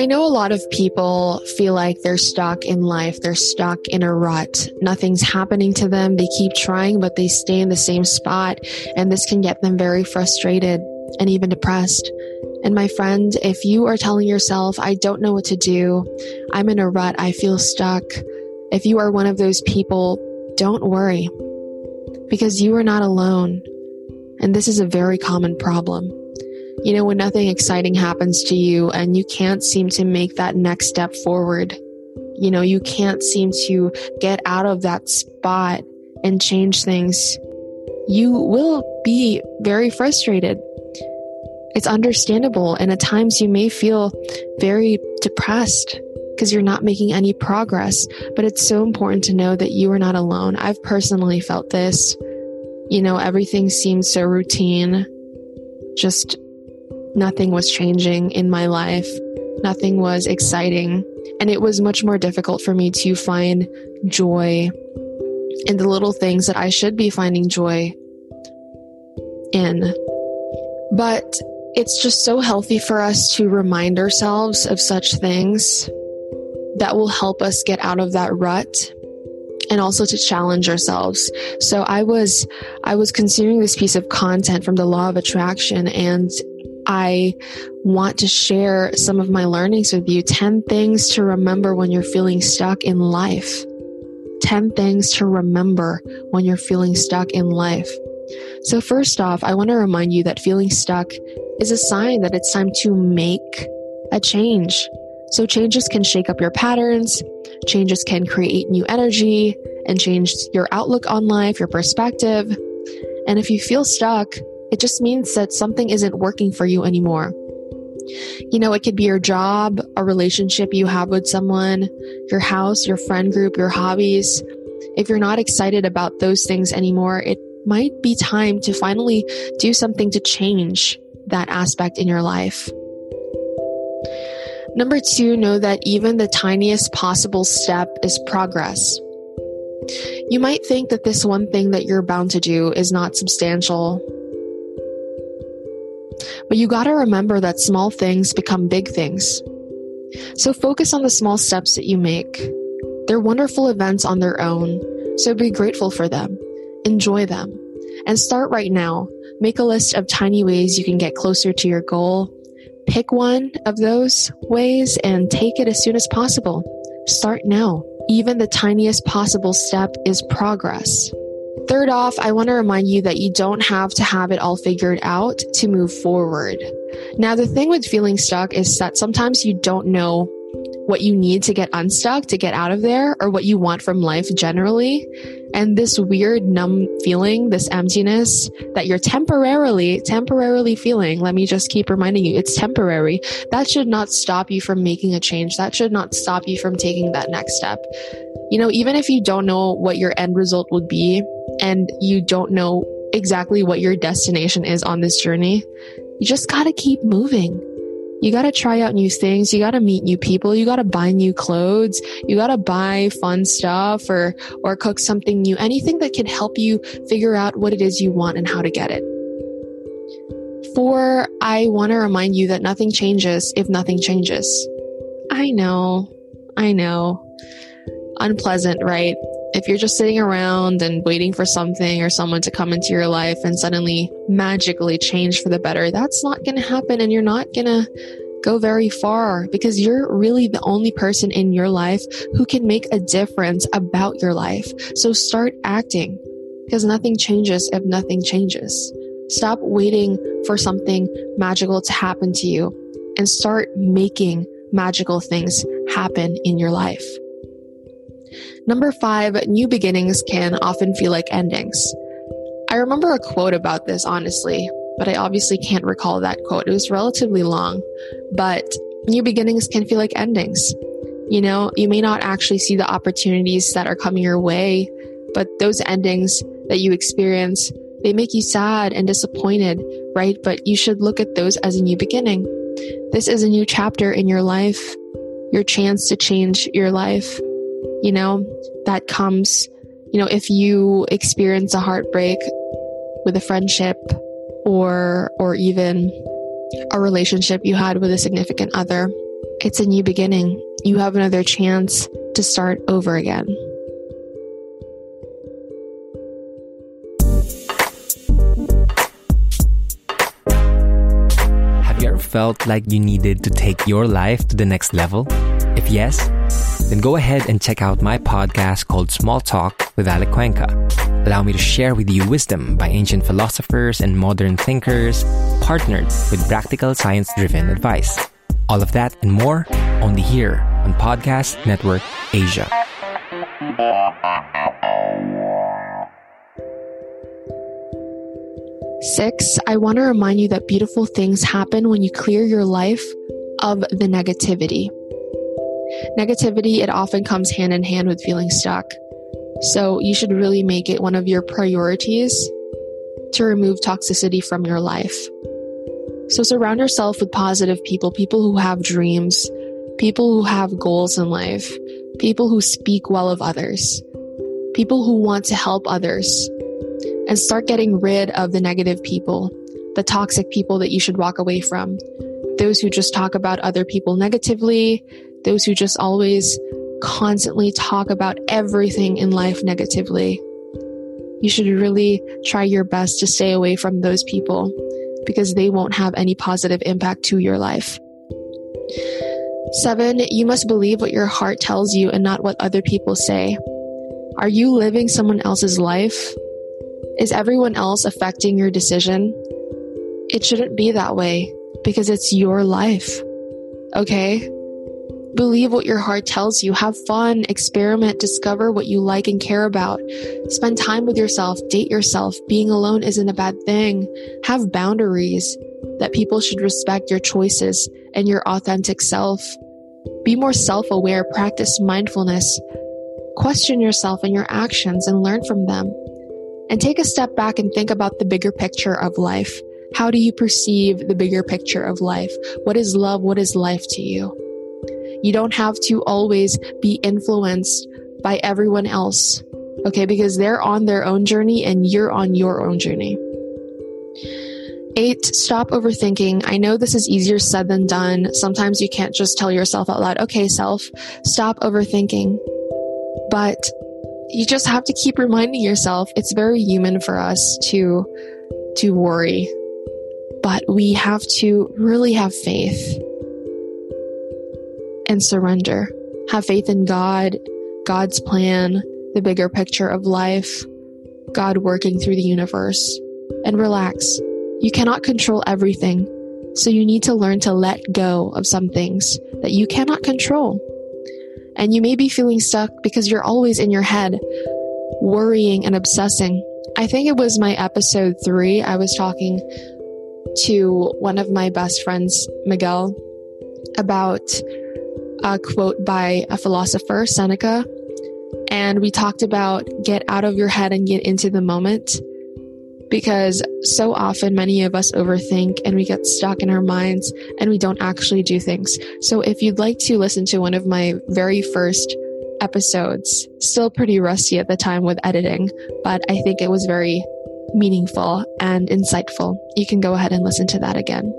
I know a lot of people feel like they're stuck in life. They're stuck in a rut. Nothing's happening to them. They keep trying, but they stay in the same spot. And this can get them very frustrated and even depressed. And my friend, if you are telling yourself, I don't know what to do, I'm in a rut, I feel stuck, if you are one of those people, don't worry because you are not alone. And this is a very common problem. You know, when nothing exciting happens to you and you can't seem to make that next step forward, you know, you can't seem to get out of that spot and change things, you will be very frustrated. It's understandable. And at times you may feel very depressed because you're not making any progress. But it's so important to know that you are not alone. I've personally felt this. You know, everything seemed so routine. Just nothing was changing in my life. Nothing was exciting. And it was much more difficult for me to find joy in the little things that I should be finding joy in. But it's just so healthy for us to remind ourselves of such things that will help us get out of that rut and also to challenge ourselves. So I was I was consuming this piece of content from the law of attraction and I want to share some of my learnings with you. 10 things to remember when you're feeling stuck in life. 10 things to remember when you're feeling stuck in life. So, first off, I want to remind you that feeling stuck is a sign that it's time to make a change. So, changes can shake up your patterns, changes can create new energy and change your outlook on life, your perspective. And if you feel stuck, it just means that something isn't working for you anymore. You know, it could be your job, a relationship you have with someone, your house, your friend group, your hobbies. If you're not excited about those things anymore, it might be time to finally do something to change that aspect in your life. Number two, know that even the tiniest possible step is progress. You might think that this one thing that you're bound to do is not substantial but you got to remember that small things become big things. So focus on the small steps that you make. They're wonderful events on their own, so be grateful for them. Enjoy them. And start right now. Make a list of tiny ways you can get closer to your goal. Pick one of those ways and take it as soon as possible. Start now. Even the tiniest possible step is progress. Third off, I want to remind you that you don't have to have it all figured out to move forward. Now, the thing with feeling stuck is that sometimes you don't know what you need to get unstuck, to get out of there, or what you want from life generally. And this weird numb feeling, this emptiness that you're temporarily, temporarily feeling, let me just keep reminding you, it's temporary. That should not stop you from making a change. That should not stop you from taking that next step. You know, even if you don't know what your end result would be, and you don't know exactly what your destination is on this journey, you just got to keep moving. You got to try out new things. You got to meet new people. You got to buy new clothes. You got to buy fun stuff or, or cook something new. Anything that can help you figure out what it is you want and how to get it. Four, I want to remind you that nothing changes if nothing changes. I know. I know. Unpleasant, right? If you're just sitting around and waiting for something or someone to come into your life and suddenly magically change for the better, that's not going to happen and you're not going to go very far because you're really the only person in your life who can make a difference about your life. So start acting because nothing changes if nothing changes. Stop waiting for something magical to happen to you and start making magical things happen in your life. Number five, new beginnings can often feel like endings. I remember a quote about this, honestly, but I obviously can't recall that quote. It was relatively long, but new beginnings can feel like endings. You know, you may not actually see the opportunities that are coming your way, but those endings that you experience, they make you sad and disappointed, right? But you should look at those as a new beginning. This is a new chapter in your life, your chance to change your life. You know, that comes, you know, if you experience a heartbreak with a friendship or, or even a relationship you had with a significant other, it's a new beginning. You have another chance to start over again. Have you ever felt like you needed to take your life to the next level? If yes, then go ahead and check out my podcast called Small Talk with Alec Cuenca. Allow me to share with you wisdom by ancient philosophers and modern thinkers, partnered with practical science driven advice. All of that and more only here on Podcast Network Asia. Six, I want to remind you that beautiful things happen when you clear your life of the negativity. Negativity, it often comes hand in hand with feeling stuck. So you should really make it one of your priorities to remove toxicity from your life. So surround yourself with positive people, people who have dreams, people who have goals in life, people who speak well of others, people who want to help others, and start getting rid of the negative people, the toxic people that you should walk away from, those who just talk about other people negatively, those who just always constantly talk about everything in life negatively. You should really try your best to stay away from those people because they won't have any positive impact to your life. Seven, you must believe what your heart tells you and not what other people say. Are you living someone else's life? Is everyone else affecting your decision? It shouldn't be that way because it's your life. Okay? Believe what your heart tells you. Have fun, experiment, discover what you like and care about. Spend time with yourself, date yourself. Being alone isn't a bad thing. Have boundaries that people should respect your choices and your authentic self. Be more self aware, practice mindfulness. Question yourself and your actions and learn from them and take a step back and think about the bigger picture of life. How do you perceive the bigger picture of life? What is love? What is life to you? You don't have to always be influenced by everyone else, okay? Because they're on their own journey and you're on your own journey. Eight, stop overthinking. I know this is easier said than done. Sometimes you can't just tell yourself out loud, okay, self, stop overthinking. But you just have to keep reminding yourself it's very human for us to to worry but we have to really have faith and surrender have faith in god god's plan the bigger picture of life god working through the universe and relax you cannot control everything so you need to learn to let go of some things that you cannot control and you may be feeling stuck because you're always in your head, worrying and obsessing. I think it was my episode three. I was talking to one of my best friends, Miguel, about a quote by a philosopher, Seneca. And we talked about get out of your head and get into the moment because so often many of us overthink and we get stuck in our minds and we don't actually do things. So if you'd like to listen to one of my very first episodes, still pretty rusty at the time with editing, but I think it was very meaningful and insightful. You can go ahead and listen to that again.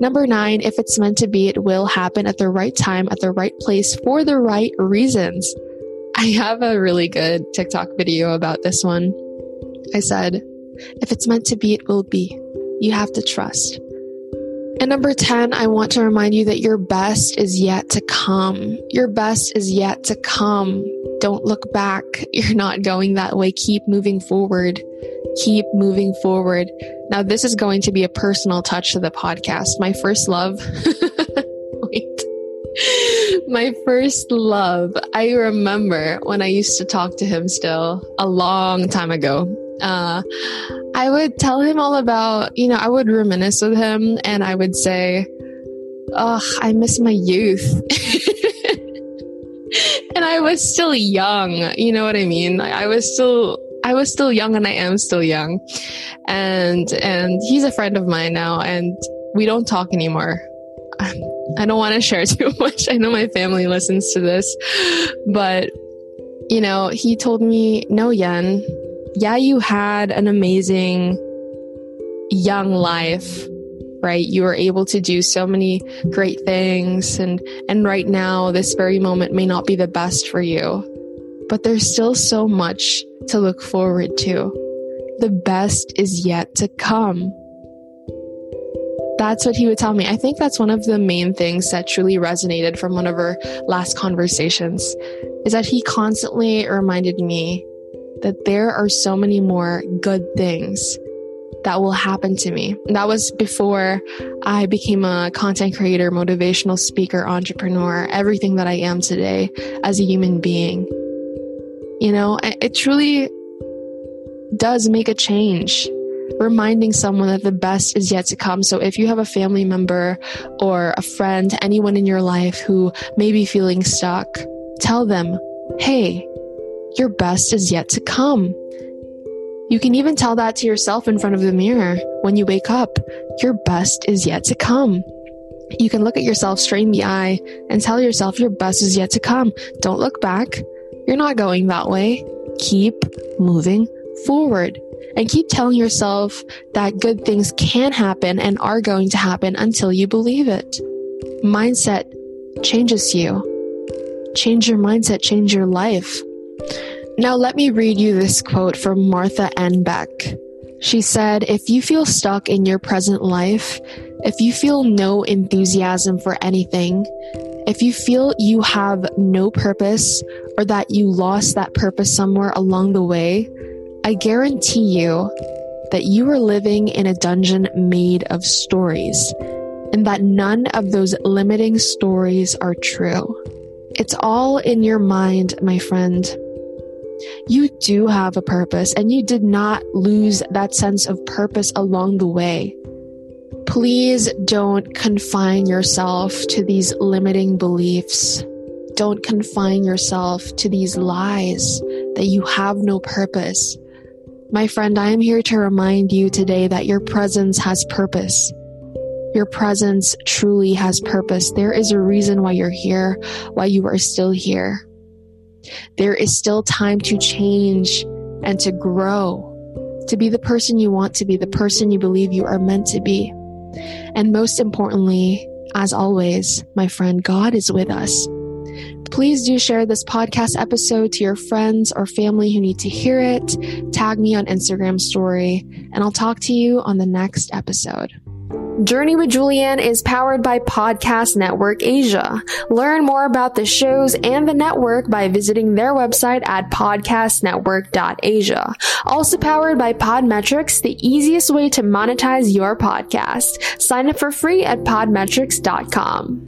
Number nine, if it's meant to be, it will happen at the right time, at the right place, for the right reasons. I have a really good TikTok video about this one. I said, if it's meant to be, it will be. You have to trust. And number 10, I want to remind you that your best is yet to come. Your best is yet to come. Don't look back. You're not going that way. Keep moving forward. Keep moving forward. Now, this is going to be a personal touch to the podcast. My first love. Wait. my first love. I remember when I used to talk to him still a long time ago. Uh, I would tell him all about, you know, I would reminisce with him and I would say, Oh, I miss my youth. and I was still young. You know what I mean? I was still I was still young and I am still young. And and he's a friend of mine now and we don't talk anymore. I don't want to share too much. I know my family listens to this, but you know, he told me, "No, Yen, yeah, you had an amazing young life, right? You were able to do so many great things and and right now this very moment may not be the best for you, but there's still so much to look forward to. The best is yet to come." That's what he would tell me. I think that's one of the main things that truly resonated from one of our last conversations is that he constantly reminded me that there are so many more good things that will happen to me. That was before I became a content creator, motivational speaker, entrepreneur, everything that I am today as a human being. You know, it truly does make a change reminding someone that the best is yet to come. So if you have a family member or a friend, anyone in your life who may be feeling stuck, tell them, hey, your best is yet to come. You can even tell that to yourself in front of the mirror when you wake up. Your best is yet to come. You can look at yourself straight in the eye and tell yourself your best is yet to come. Don't look back. You're not going that way. Keep moving forward and keep telling yourself that good things can happen and are going to happen until you believe it. Mindset changes you. Change your mindset, change your life. Now, let me read you this quote from Martha N. Beck. She said, If you feel stuck in your present life, if you feel no enthusiasm for anything, if you feel you have no purpose or that you lost that purpose somewhere along the way, I guarantee you that you are living in a dungeon made of stories and that none of those limiting stories are true. It's all in your mind, my friend. You do have a purpose and you did not lose that sense of purpose along the way. Please don't confine yourself to these limiting beliefs. Don't confine yourself to these lies that you have no purpose my friend, I am here to remind you today that your presence has purpose. Your presence truly has purpose. There is a reason why you're here, why you are still here. There is still time to change and to grow, to be the person you want to be, the person you believe you are meant to be. And most importantly, as always, my friend, God is with us. Please do share this podcast episode to your friends or family who need to hear it. Tag me on Instagram story, and I'll talk to you on the next episode. Journey with Julianne is powered by Podcast Network Asia. Learn more about the shows and the network by visiting their website at podcastnetwork.asia. Also powered by Podmetrics, the easiest way to monetize your podcast. Sign up for free at podmetrics.com.